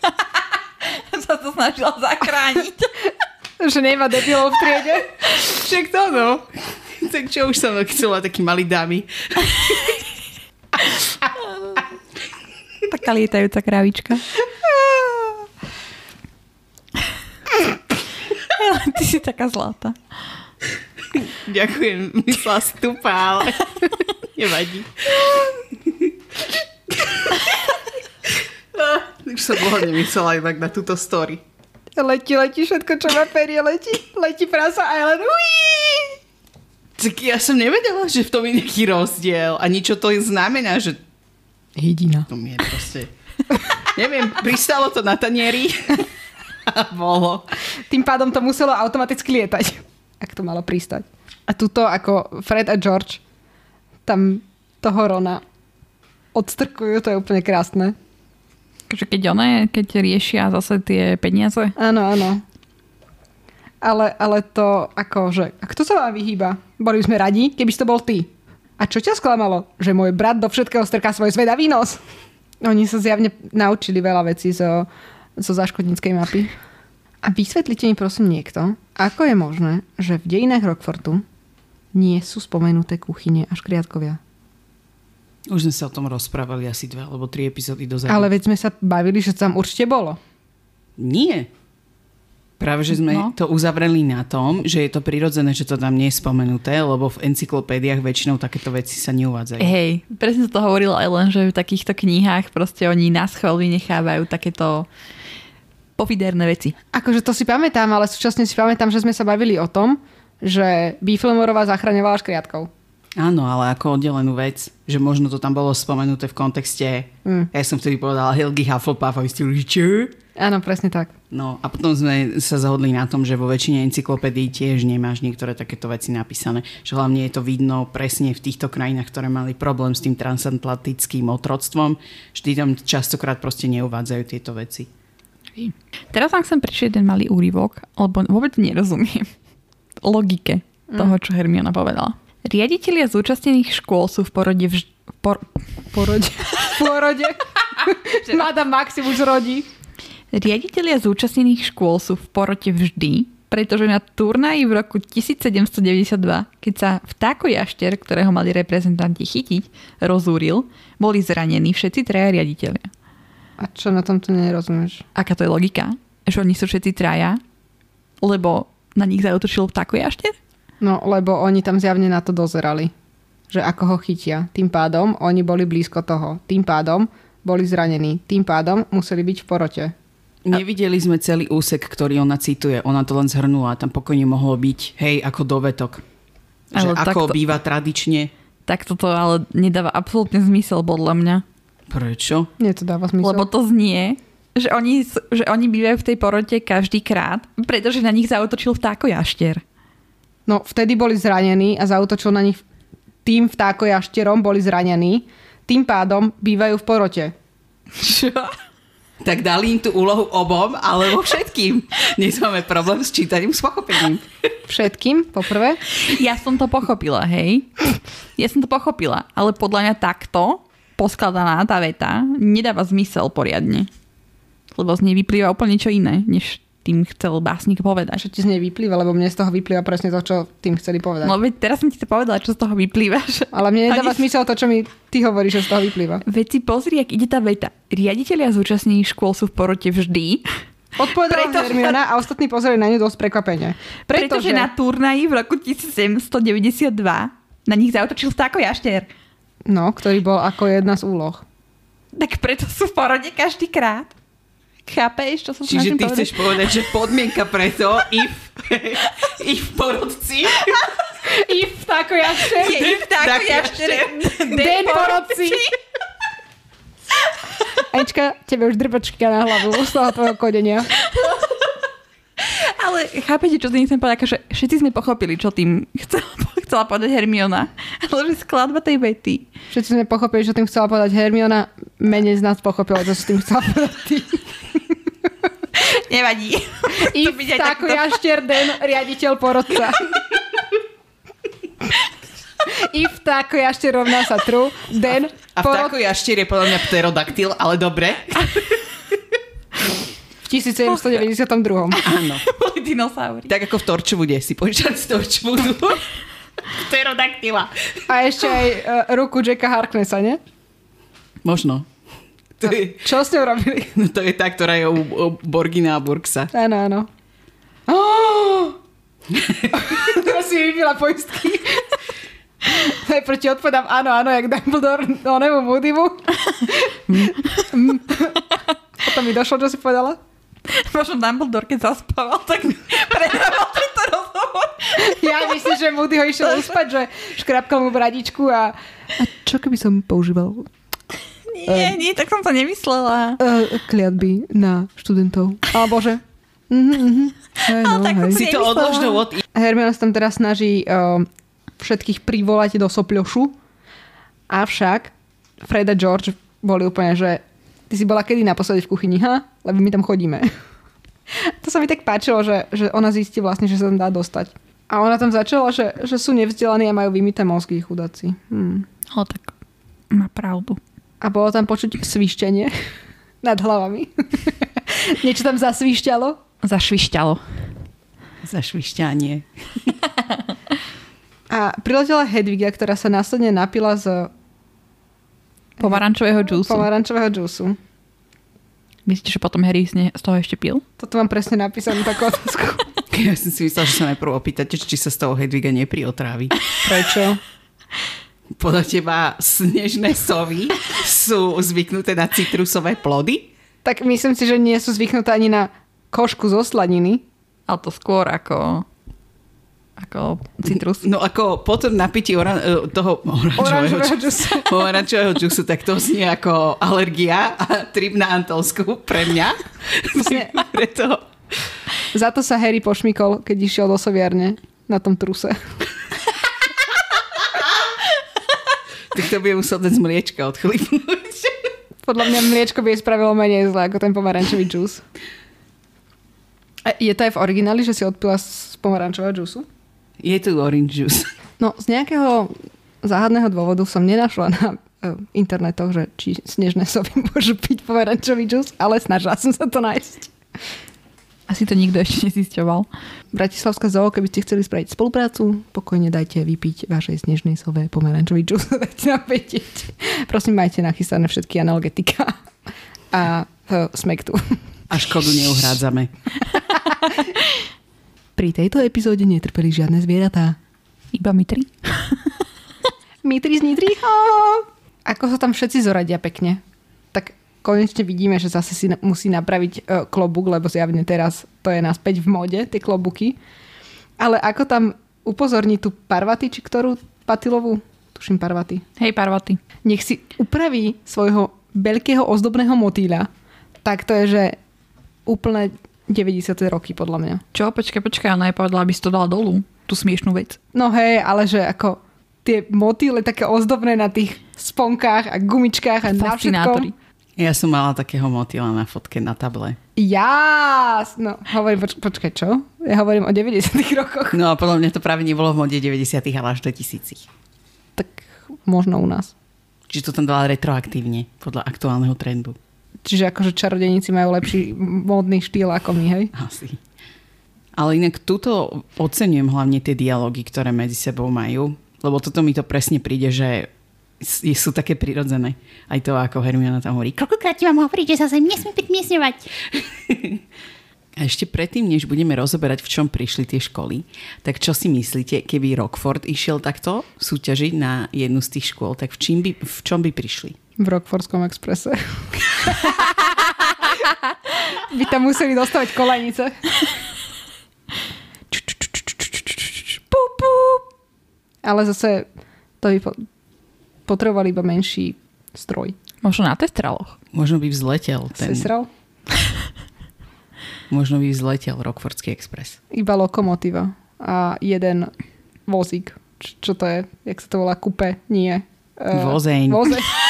S2: sa to snažila zachrániť.
S1: že nemá debilov v triede.
S3: Však to no. Tak čo už som chcela taký malý dámy.
S2: Taká lietajúca krávička. Ty si taká zlatá.
S3: Ďakujem, myslela si tupá, ale nevadí. Už som dlho nemyslela inak na túto story.
S1: Letí, letí všetko, čo má perie, letí, letí prasa Island. Uí!
S3: Tak ja som nevedela, že v tom je nejaký rozdiel a niečo to znamená, že
S1: Hydina.
S3: To mi je proste... Neviem, pristalo to na tanieri a bolo.
S1: Tým pádom to muselo automaticky lietať ak to malo pristať. A tuto ako Fred a George tam toho Rona odstrkujú, to je úplne krásne.
S2: Keď one, keď riešia zase tie peniaze?
S1: Áno, áno. Ale, ale to ako, že a kto sa vám vyhýba? Boli sme radi, keby to bol ty. A čo ťa sklamalo? Že môj brat do všetkého strká svoj zvedavý nos? Oni sa zjavne naučili veľa vecí zo, zo záškodníckej mapy. A vysvetlite mi prosím niekto, ako je možné, že v dejinách Rockfortu nie sú spomenuté kuchyne a škriatkovia?
S3: Už sme sa o tom rozprávali asi dva alebo tri epizódy dozadu.
S1: Ale veď sme sa bavili, že tam určite bolo.
S3: Nie. Práve, že sme no. to uzavreli na tom, že je to prirodzené, že to tam nie je spomenuté, lebo v encyklopédiách väčšinou takéto veci sa neuvádzajú.
S2: Hej, presne to hovorila aj len, že v takýchto knihách proste oni nás chvíľu vynechávajú takéto pofiderné veci.
S1: Akože to si pamätám, ale súčasne si pamätám, že sme sa bavili o tom, že Bifilmorová zachraňovala škriatkov.
S3: Áno, ale ako oddelenú vec, že možno to tam bolo spomenuté v kontexte, mm. ja som vtedy povedala Helgi Hufflepuff a vy ste?
S1: Áno, presne tak.
S3: No a potom sme sa zhodli na tom, že vo väčšine encyklopédií tiež nemáš niektoré takéto veci napísané. Že hlavne je to vidno presne v týchto krajinách, ktoré mali problém s tým transatlantickým otroctvom. Vždy tam častokrát proste neuvádzajú tieto veci.
S2: Teraz vám chcem prečítať jeden malý úryvok, lebo vôbec nerozumiem logike toho, čo Hermiona povedala. Riaditelia zúčastnených škôl sú v porode vž... Por...
S1: Porode. Porode. Madame Maxim už rodí.
S2: Riaditelia zúčastnených škôl sú v porote vždy, pretože na turnaji v roku 1792, keď sa vtáko jašter, ktorého mali reprezentanti chytiť, rozúril, boli zranení všetci traja riaditeľia.
S1: A čo na tomto nerozumieš?
S2: Aká to je logika? Že oni sú všetci traja, lebo na nich zautočil vtáko jašter?
S1: No, lebo oni tam zjavne na to dozerali. Že ako ho chytia. Tým pádom oni boli blízko toho. Tým pádom boli zranení. Tým pádom museli byť v porote.
S3: Nevideli sme celý úsek, ktorý ona cituje. Ona to len zhrnula. Tam pokojne mohlo byť, hej, ako dovetok. Že
S2: Ale
S3: ako
S2: takto-
S3: býva tradične.
S2: Tak toto ale nedáva absolútne zmysel podľa mňa.
S3: Prečo?
S1: Nie to dáva zmysel.
S2: Lebo to znie, že oni, že oni bývajú v tej porote každý krát, pretože na nich zautočil vtáko jaštier.
S1: No, vtedy boli zranení a zautočil na nich tým vtákojašterom boli zranení. Tým pádom bývajú v porote.
S2: Čo?
S3: Tak dali im tú úlohu obom, alebo všetkým. Dnes máme problém s čítaním, s pochopením.
S1: Všetkým, poprvé.
S2: Ja som to pochopila, hej. Ja som to pochopila, ale podľa mňa takto poskladaná tá veta nedáva zmysel poriadne. Lebo z nej vyplýva úplne niečo iné, než tým chcel básnik povedať.
S1: Čo ti z nej vyplýva, lebo mne z toho vyplýva presne to, čo tým chceli povedať.
S2: No veď teraz som ti to povedala, čo z toho vyplýva. Že...
S1: Ale mne nedáva
S2: Ani-
S1: zmysel to, čo mi ty hovoríš, že z toho vyplýva.
S2: Veď si pozri, ak ide tá veta. Riaditeľia zúčastnených škôl sú v porote vždy,
S1: Odpovedala
S2: Pretože-
S1: Hermiona a ostatní pozreli na ňu dosť prekvapene.
S2: pretože,
S1: Pretože,
S2: na turnaji v roku 1792 na nich zautočil vtáko jašter.
S1: No, ktorý bol ako jedna z úloh.
S2: Tak preto sú v porode každý krát. Chápeš, čo som
S3: Čiže ty
S2: povedať?
S3: chceš povedať, že podmienka preto, if, if porodci,
S1: I vtáko jašter.
S2: Je ich vtáko
S3: Tak
S2: jašter.
S1: Den porodci. Anička, tebe už drbačka na hlavu z toho tvojho kodenia.
S2: Ale chápete, čo tým chcem povedať? Akože všetci sme pochopili, čo tým chcela, chcela povedať Hermiona. Ale že skladba tej vety.
S1: Všetci sme pochopili, čo tým chcela povedať Hermiona. Menej z nás pochopilo, čo tým chcela povedať ty.
S2: Nevadí.
S1: I
S2: takto.
S1: jašter, den riaditeľ porodca. I vtáko jašter rovná sa tru, den
S3: a
S1: porod...
S3: vtáko jaštier je podľa mňa pterodaktyl, ale dobre.
S1: V 1792.
S3: Áno.
S2: Boli dinosaury.
S3: Tak ako v Torčvude si požičať z Torčvudu. Pterodaktyla.
S1: A ešte aj uh, ruku Jacka Harknessa, ne?
S3: Možno. To je,
S1: Čo s ňou robili?
S3: no to je tá, ktorá je u, u Borgina a Burksa.
S1: Áno, áno. Oh! Teraz si vypila poistky. Najprv ti odpovedám áno, áno, jak Dumbledore onemu Moodymu. Mm. Potom mi došlo, čo si povedala.
S2: Možno Dumbledore, keď zaspával, tak prehrával tento rozhovor.
S1: Ja myslím, že Moody ho išiel uspať, že škrapkal mu bradičku a... A čo keby som používal
S2: Nie, nie, tak som to nemyslela.
S1: uh, kliatby na študentov? A bože. Mhm, mhm. Hej, no,
S2: tak
S1: hej.
S3: Si to odlož do vody.
S1: Hermiona sa tam teraz snaží uh, všetkých privolať do sopľošu. Avšak Fred a George boli úplne, že ty si bola kedy naposledy v kuchyni, ha? Lebo my tam chodíme. to sa mi tak páčilo, že, že ona zistí vlastne, že sa tam dá dostať. A ona tam začala, že, že sú nevzdelaní a majú vymité mozgy, chudáci. Hm.
S2: Ale tak má pravdu.
S1: A bolo tam počuť svištenie nad hlavami. Niečo tam zasvišťalo.
S2: Zašvišťalo.
S3: Zašvišťanie.
S1: A priletela Hedviga, ktorá sa následne napila z
S2: Pomarančového džúsu.
S1: pomarančového džúsu.
S2: Myslíte, že potom Harry z ne- z toho ešte pil?
S1: Toto mám presne napísanú takú otázku.
S3: Ja som si myslel, že sa najprv opýtate, či sa z toho Hedviga nepriotrávi.
S1: Prečo?
S3: Podľa teba snežné sovy sú zvyknuté na citrusové plody?
S1: Tak myslím si, že nie sú zvyknuté ani na košku zo slaniny.
S2: Ale to skôr ako, ako citrus.
S3: No ako potom napití oran- e, toho oranžového, džusu, oranžového džusu, tak to znie ako alergia a trip na Antolsku pre mňa. Preto
S1: Za to sa Harry pošmykol, keď išiel do soviarne na tom truse.
S3: tak to bude musel dať z mliečka odchlipnúť.
S1: Podľa mňa mliečko by jej spravilo menej zle ako ten pomarančový džús. Je to aj v origináli, že si odpila z pomarančového džúsu?
S3: Je tu orange juice.
S1: No, z nejakého záhadného dôvodu som nenašla na e, internetoch, že či snežné sovy môžu piť pomarančový džús, ale snažila som sa to nájsť.
S2: Asi to nikto ešte nezisťoval.
S1: Bratislavská zoo, keby ste chceli spraviť spoluprácu, pokojne dajte vypiť vašej snežnej sove pomarančový džús, dajte nám vedieť. Prosím, majte nachystané všetky analgetika a uh, smektu.
S3: A škodu neuhrádzame.
S1: Pri tejto epizóde netrpeli žiadne zvieratá.
S2: Iba mi tri.
S1: Mitri z Nitri. Ako sa tam všetci zoradia pekne. Tak konečne vidíme, že zase si musí napraviť e, klobúk, lebo zjavne teraz to je naspäť v móde, tie klobúky. Ale ako tam upozorní tú Parvati, či ktorú Patilovú? Tuším Parvati.
S2: Hej, Parvati.
S1: Nech si upraví svojho veľkého ozdobného motýľa. Tak to je, že úplne 90. roky, podľa mňa.
S2: Čo? Počkaj, počkaj, ona je povedala, aby si to dala dolu. Tú smiešnú vec.
S1: No hej, ale že ako tie motýle také ozdobné na tých sponkách a gumičkách a na všetkom.
S3: Ja som mala takého motýla na fotke na table.
S1: Jas! No, hovorím, poč- počkaj, čo? Ja hovorím o 90 rokoch.
S3: No a podľa mňa to práve nebolo v mode 90 ale až 2000
S1: Tak možno u nás.
S3: Čiže to tam dala retroaktívne, podľa aktuálneho trendu.
S1: Čiže akože čarodejníci majú lepší módny štýl ako my, hej?
S3: Asi. Ale inak tuto oceňujem hlavne tie dialógy, ktoré medzi sebou majú, lebo toto mi to presne príde, že sú také prirodzené. Aj to, ako Hermiona tam hovorí, koľkokrát ti mám hovoriť, že sa sem nesmie primiesňovať. A ešte predtým, než budeme rozoberať, v čom prišli tie školy, tak čo si myslíte, keby Rockford išiel takto súťažiť na jednu z tých škôl, tak v, čím by, v čom by prišli?
S1: V Rockfordskom exprese. by tam museli.
S2: Pú, pú.
S1: Ale zase to by po- potrebovali iba menší stroj.
S2: Možno na testraloch.
S3: Možno by vzletel ten,
S1: Sesral?
S3: možno by vzletel Rockfordský Express.
S1: Iba lokomotíva a jeden vozík. Č- čo to je? Jak sa to volá? Kupe? Nie. Eh,
S3: Vozeň.
S1: Vozeň.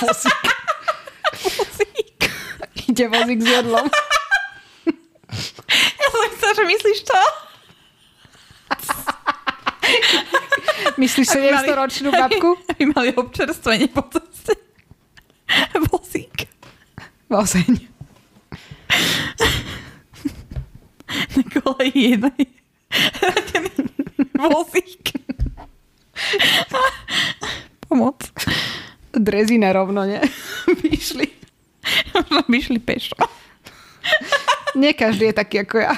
S1: vozík. vozík. Ide vozík s jedlom.
S2: Ja som myslela, že myslíš to?
S1: Myslíš 700 ročnú babku?
S2: Aby mali občerstvenie po ceste. Vozík.
S1: Vozeň.
S2: Na koleji jednej. Vozík.
S1: Drezina rovno, ne?
S2: By šli pešo.
S1: Nie každý je taký ako ja.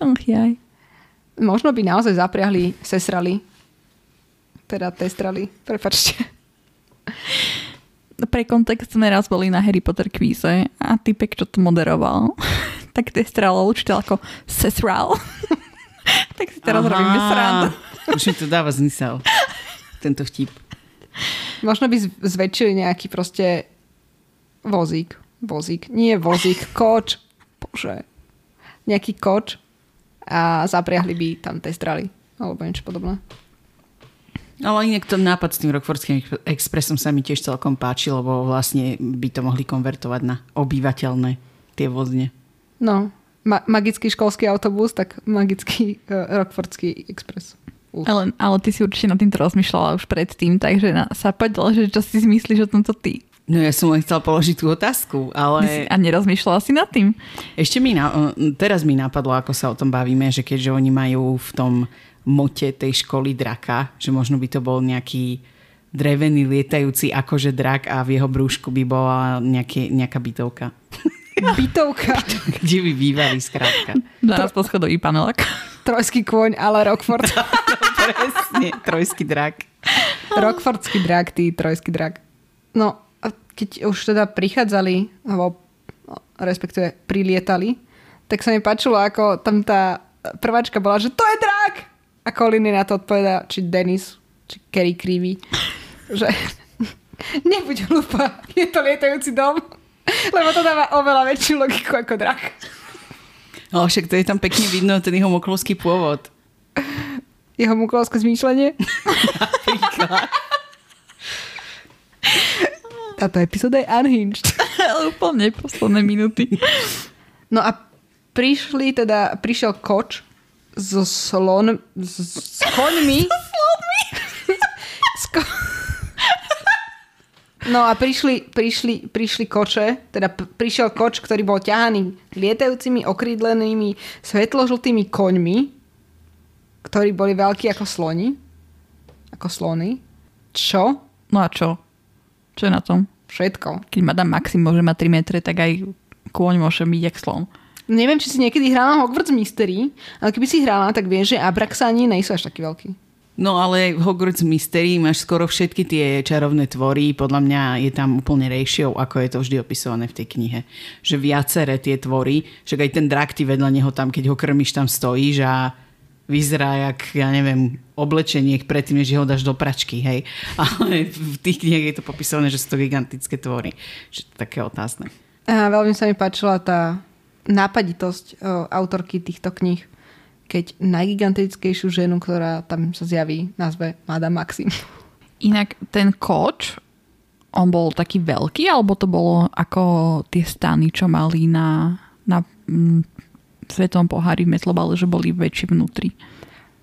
S2: Ach jaj.
S1: Možno by naozaj zapriahli, sesrali. Teda testrali. Prepačte.
S2: Pre kontext sme raz boli na Harry Potter kvíze a typek, čo to moderoval, tak testral učiteľ ako sesral. tak si teraz
S3: Aha.
S2: robíme srandu.
S3: Už mi to dáva zmysel. Tento vtip.
S1: Možno by zväčšili nejaký proste vozík. Vozík. Nie vozík, koč. Bože. Nejaký koč a zapriahli by tam testrali. Alebo niečo podobné.
S3: Ale inak ten nápad s tým Rockfordským expresom sa mi tiež celkom páči, lebo vlastne by to mohli konvertovať na obyvateľné tie vozne.
S1: No, ma- magický školský autobus, tak magický uh, Rockfordský expres. Uf.
S2: Ale, ale ty si určite nad týmto rozmýšľala už predtým, takže na, sa poďal, že čo si myslíš o tomto ty.
S3: No ja som len chcel položiť tú otázku, ale
S2: a nerozmýšľala si nad tým.
S3: ešte mi na, teraz mi napadlo, ako sa o tom bavíme, že keďže oni majú v tom mote tej školy draka, že možno by to bol nejaký drevený lietajúci akože drak a v jeho brúšku by bola nejaké, nejaká bytovka.
S1: Bytovka.
S3: Kde by bývali skrátka.
S2: Za nás poschodový panelak.
S1: Trojský kôň, ale Rockford.
S3: Presne, trojský drak.
S1: Rockfordský drak, ty trojský drak. No, a keď už teda prichádzali, alebo no, respektíve prilietali, tak sa mi páčilo, ako tam tá prváčka bola, že to je drak! A Colin na to odpoveda, či Denis, či Kerry Creevy, že nebuď hlúpa, je to lietajúci dom, lebo to dáva oveľa väčšiu logiku ako drak.
S3: Ale však to je tam pekne vidno, ten jeho moklovský pôvod.
S1: Jeho muklovské zmýšľanie. Táto epizóda je unhinged.
S2: Ale úplne posledné minúty.
S1: No a prišli teda, prišiel koč so slon, s, s koňmi. So slonmi? s ko- no a prišli, prišli, prišli koče, teda prišiel koč, ktorý bol ťahaný lietajúcimi, okrídlenými, svetložltými koňmi, ktorí boli veľkí ako sloni. Ako slony. Čo?
S2: No a čo? Čo je na tom?
S1: Všetko.
S2: Keď Madame Maxim môže mať 3 metre, tak aj kôň môže byť jak slon.
S1: Neviem, či si niekedy hrála Hogwarts Mystery, ale keby si hrála, tak vieš, že Abraxani nie sú až taký veľký.
S3: No ale v Hogwarts Mystery máš skoro všetky tie čarovné tvory. Podľa mňa je tam úplne ratio, ako je to vždy opisované v tej knihe. Že viaceré tie tvory, však aj ten drak ty vedľa neho tam, keď ho krmiš, tam stojíš a vyzerá jak, ja neviem, oblečenie predtým, než ho dáš do pračky, hej. Ale v tých knihách je to popisované, že sú to gigantické tvory. Že to je také otázne.
S1: A veľmi sa mi páčila tá nápaditosť o, autorky týchto kníh, keď najgigantickejšiu ženu, ktorá tam sa zjaví, nazve Madame Maxim.
S2: Inak ten koč, on bol taký veľký, alebo to bolo ako tie stany, čo mali na, na mm, svetom pohári v metlobale, že boli väčšie vnútri.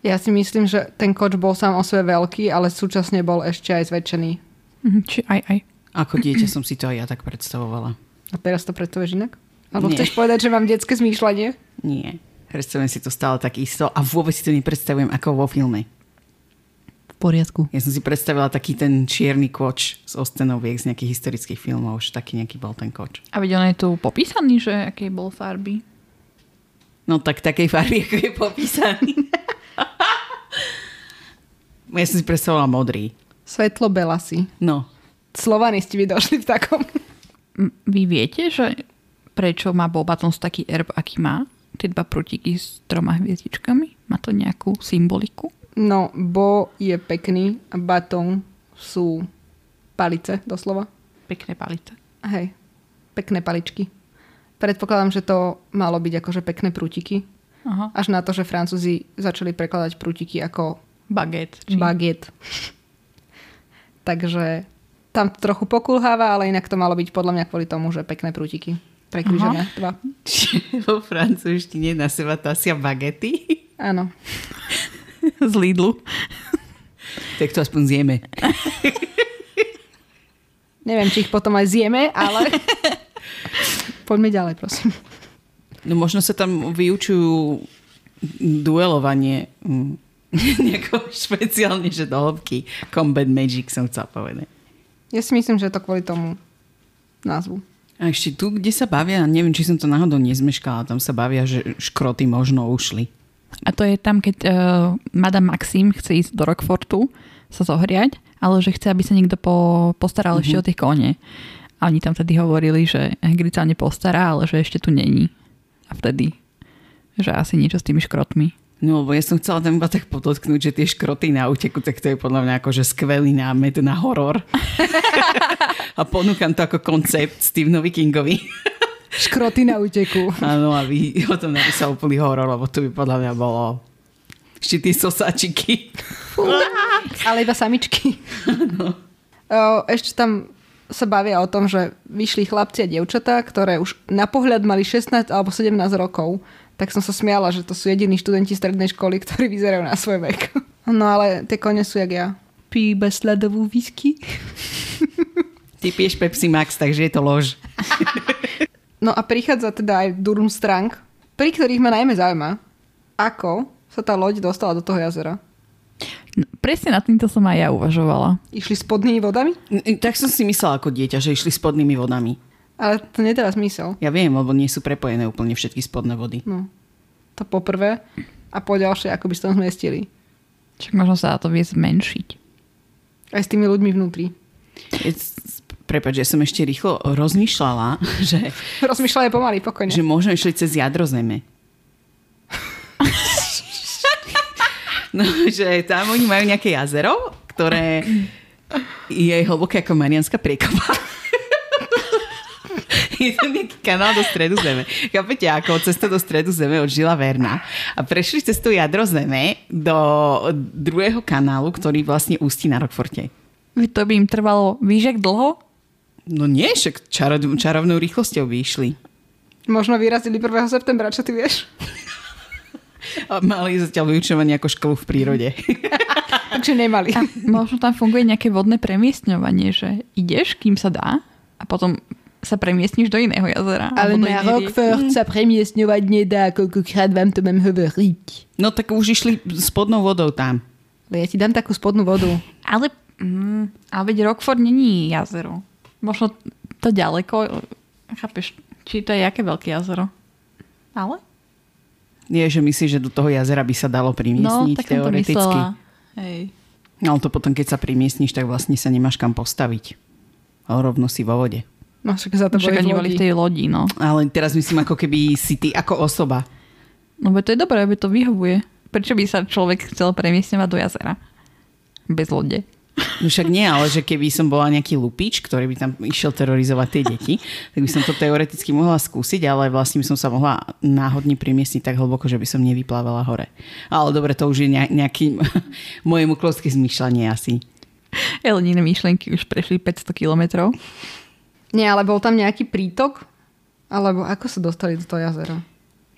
S1: Ja si myslím, že ten koč bol sám o sebe veľký, ale súčasne bol ešte aj zväčšený.
S2: Mhm, či aj, aj.
S3: Ako dieťa som si to aj ja tak predstavovala.
S1: A teraz to predstavíš inak? Alebo
S3: Nie.
S1: chceš povedať, že mám detské zmýšľanie?
S3: Nie. Predstavujem si to stále tak isto a vôbec si to nepredstavujem ako vo filme.
S2: V poriadku.
S3: Ja som si predstavila taký ten čierny koč z ostenoviek z nejakých historických filmov, že taký nejaký bol ten koč.
S2: A veď on je tu popísaný, že aké bol farby.
S3: No tak takej farby, ako je popísaný. ja som si predstavovala modrý.
S1: Svetlo belasy.
S3: No.
S1: Slovanisti by došli v takom.
S2: Vy viete, že prečo má Bobatons taký erb, aký má? Tie dva prútiky s troma hviezdičkami? Má to nejakú symboliku?
S1: No, bo je pekný a batón sú palice, doslova.
S2: Pekné palice.
S1: Hej, pekné paličky. Predpokladám, že to malo byť akože pekné prútiky.
S2: Aha.
S1: Až na to, že Francúzi začali prekladať prútiky ako
S2: Baget.
S1: baget. Takže tam to trochu pokulháva, ale inak to malo byť podľa mňa kvôli tomu, že pekné prútiky. Prekrížené dva.
S3: Čiže vo francúzštine na seba tasia bagety.
S1: Áno.
S2: Z Lidlu.
S3: Tak to aspoň zjeme.
S1: Neviem, či ich potom aj zjeme, ale poďme ďalej, prosím.
S3: No možno sa tam vyučujú duelovanie mm, nejako špeciálne, že do hĺbky. Combat Magic som chcela povedať.
S1: Ja si myslím, že je to kvôli tomu názvu.
S3: A ešte tu, kde sa bavia, neviem, či som to náhodou nezmeškala, tam sa bavia, že škroty možno ušli.
S2: A to je tam, keď uh, Madame Maxim chce ísť do Rockfortu sa zohriať, ale že chce, aby sa niekto po, postaral mm-hmm. ešte o tie kone. A oni tam vtedy hovorili, že Hagrid sa nepostará, ale že ešte tu není. A vtedy, že asi niečo s tými škrotmi.
S3: No, lebo ja som chcela tam iba tak podotknúť, že tie škroty na úteku, tak to je podľa mňa akože skvelý námet na horor. a ponúkam to ako koncept Stevenovi Kingovi.
S1: Škroty na úteku.
S3: Áno, aby o tom napísal úplný horor, lebo to by podľa mňa bolo ešte tie sosáčiky.
S1: Ale iba samičky. O, Ešte tam sa bavia o tom, že vyšli chlapci a dievčatá, ktoré už na pohľad mali 16 alebo 17 rokov. Tak som sa smiala, že to sú jediní študenti strednej školy, ktorí vyzerajú na svoj vek. No ale tie kone sú jak ja. Pí bez sladovú whisky.
S3: Ty piješ Pepsi Max, takže je to lož.
S1: No a prichádza teda aj Durmstrang, pri ktorých ma najmä zaujíma, ako sa tá loď dostala do toho jazera.
S2: Presne na týmto som aj ja uvažovala.
S1: Išli spodnými vodami?
S3: N- Tak som si myslela ako dieťa, že išli spodnými vodami.
S1: Ale to nedáva zmysel.
S3: Ja viem, lebo nie sú prepojené úplne všetky spodné vody.
S1: No. To poprvé. A po ďalšie, ako by sa tam zmestili.
S2: Čak možno sa to vie zmenšiť.
S1: Aj s tými ľuďmi vnútri.
S3: Je- Prepač, ja som ešte rýchlo rozmýšľala, že,
S1: Rozmýšľaj pomaly, pokojne.
S3: že možno išli cez jadro zeme. No, že tam oni majú nejaké jazero, ktoré je hlboké ako Marianská priekopa. je to nejaký kanál do stredu Zeme. Chápete, ako cesta do stredu Zeme od Žila Verna. A prešli cez to jadro Zeme do druhého kanálu, ktorý vlastne ústí na Rockforte.
S2: To by im trvalo, jak dlho?
S3: No nie, však čarov, čarovnou rýchlosťou vyšli.
S1: Možno vyrazili 1. septembra, čo ty vieš?
S3: A mali zatiaľ vyučovanie ako školu v prírode.
S1: Takže nemali.
S2: Možno tam funguje nejaké vodné premiestňovanie, že ideš, kým sa dá a potom sa premiestniš do iného jazera.
S1: Ale na. Rockford sa premiestňovať nedá, koľkokrát vám to mám hovoriť.
S3: No tak už išli spodnou vodou tam.
S1: Ale ja ti dám takú spodnú vodu.
S2: Ale, mm, ale veď Rockford není jazero. Možno to ďaleko, chápeš, či to je aké veľké jazero. Ale?
S3: Nie, že myslíš, že do toho jazera by sa dalo
S2: No,
S3: primiestniť
S2: tak som to
S3: teoreticky.
S2: myslela. Hej.
S3: No ale to potom, keď sa primiestniš, tak vlastne sa nemáš kam postaviť. Ale rovno si vo vode.
S1: No však za to
S2: Však
S1: boli
S2: boli v tej lodi, no.
S3: Ale teraz myslím, ako keby si ty ako osoba.
S2: No to je dobré, aby to vyhovuje. Prečo by sa človek chcel premiestňovať do jazera? Bez lode.
S3: No však nie, ale že keby som bola nejaký lupič, ktorý by tam išiel terorizovať tie deti, tak by som to teoreticky mohla skúsiť, ale vlastne by som sa mohla náhodne primiestniť tak hlboko, že by som nevyplávala hore. Ale dobre, to už je ne- nejaký moje muklovské zmýšľanie asi.
S2: Elenine myšlenky už prešli 500 kilometrov.
S1: Nie, ale bol tam nejaký prítok? Alebo ako sa dostali do toho jazera?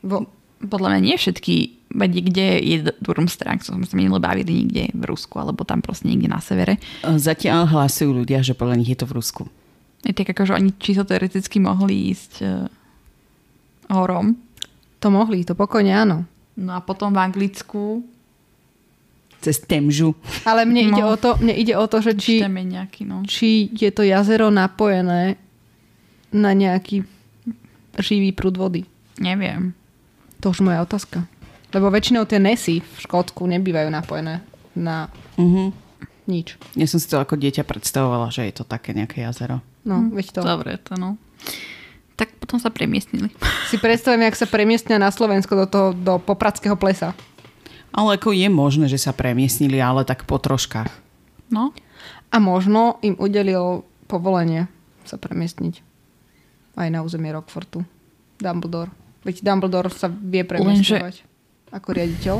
S1: Vo...
S2: Podľa mňa nie všetky, veď kde je Durmstrang, čo sme sa minule bavili niekde v Rusku, alebo tam proste niekde na severe.
S3: Zatiaľ hlasujú ľudia, že podľa nich je to v Rusku.
S2: Je tak ako, že oni čisto teoreticky mohli ísť uh, horom.
S1: To mohli, to pokojne áno.
S2: No a potom v Anglicku
S3: Cez Temžu.
S1: Ale mne, ide,
S2: No.
S1: o to, mne ide o to, že či,
S2: nejaký, no.
S1: či je to jazero napojené na nejaký živý prúd vody.
S2: Neviem.
S1: To už moja otázka. Lebo väčšinou tie nesy v Škótsku nebývajú napojené na
S3: Uh-huh.
S1: nič.
S3: Ja som si to ako dieťa predstavovala, že je to také nejaké jazero.
S1: No, veď to.
S2: Dobre, to no. Tak potom sa premiestnili.
S1: Si predstavím, jak sa premiestnia na Slovensko do toho, do Popradského plesa.
S3: Ale ako je možné, že sa premiestnili, ale tak po troškách.
S2: No,
S1: A možno im udelil povolenie sa premiestniť aj na územie Rockfortu. Dumbledore. Veď Dumbledore sa vie premiestňovať ako riaditeľ.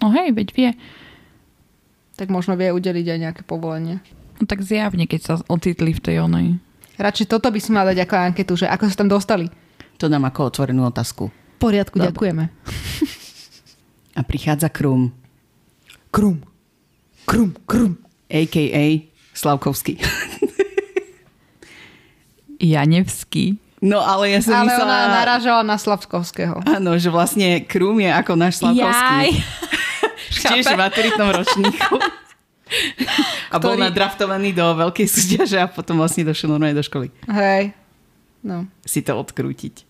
S2: no hej, veď vie.
S1: Tak možno vie udeliť aj nejaké povolenie.
S2: No tak zjavne, keď sa ocitli v tej onej.
S1: Radšej toto by si mal dať ako anketu, že ako sa tam dostali.
S3: To dám ako otvorenú otázku.
S1: V poriadku,
S2: Dobre.
S1: ďakujeme.
S3: A prichádza Krum,
S1: Krum. Krum, krum.
S3: a.k.a. Slavkovský.
S2: Janevský.
S3: No ale ja som
S1: Ale
S3: myslela...
S1: ona narážala na Slavkovského.
S3: Áno, že vlastne Krum je ako náš Slavkovský. Tiež v maturitnom ročníku. A bol
S1: Ktorý-
S3: nadraftovaný do veľkej súťaže a potom vlastne došiel normálne do školy.
S1: Hej. No.
S3: Si to odkrútiť.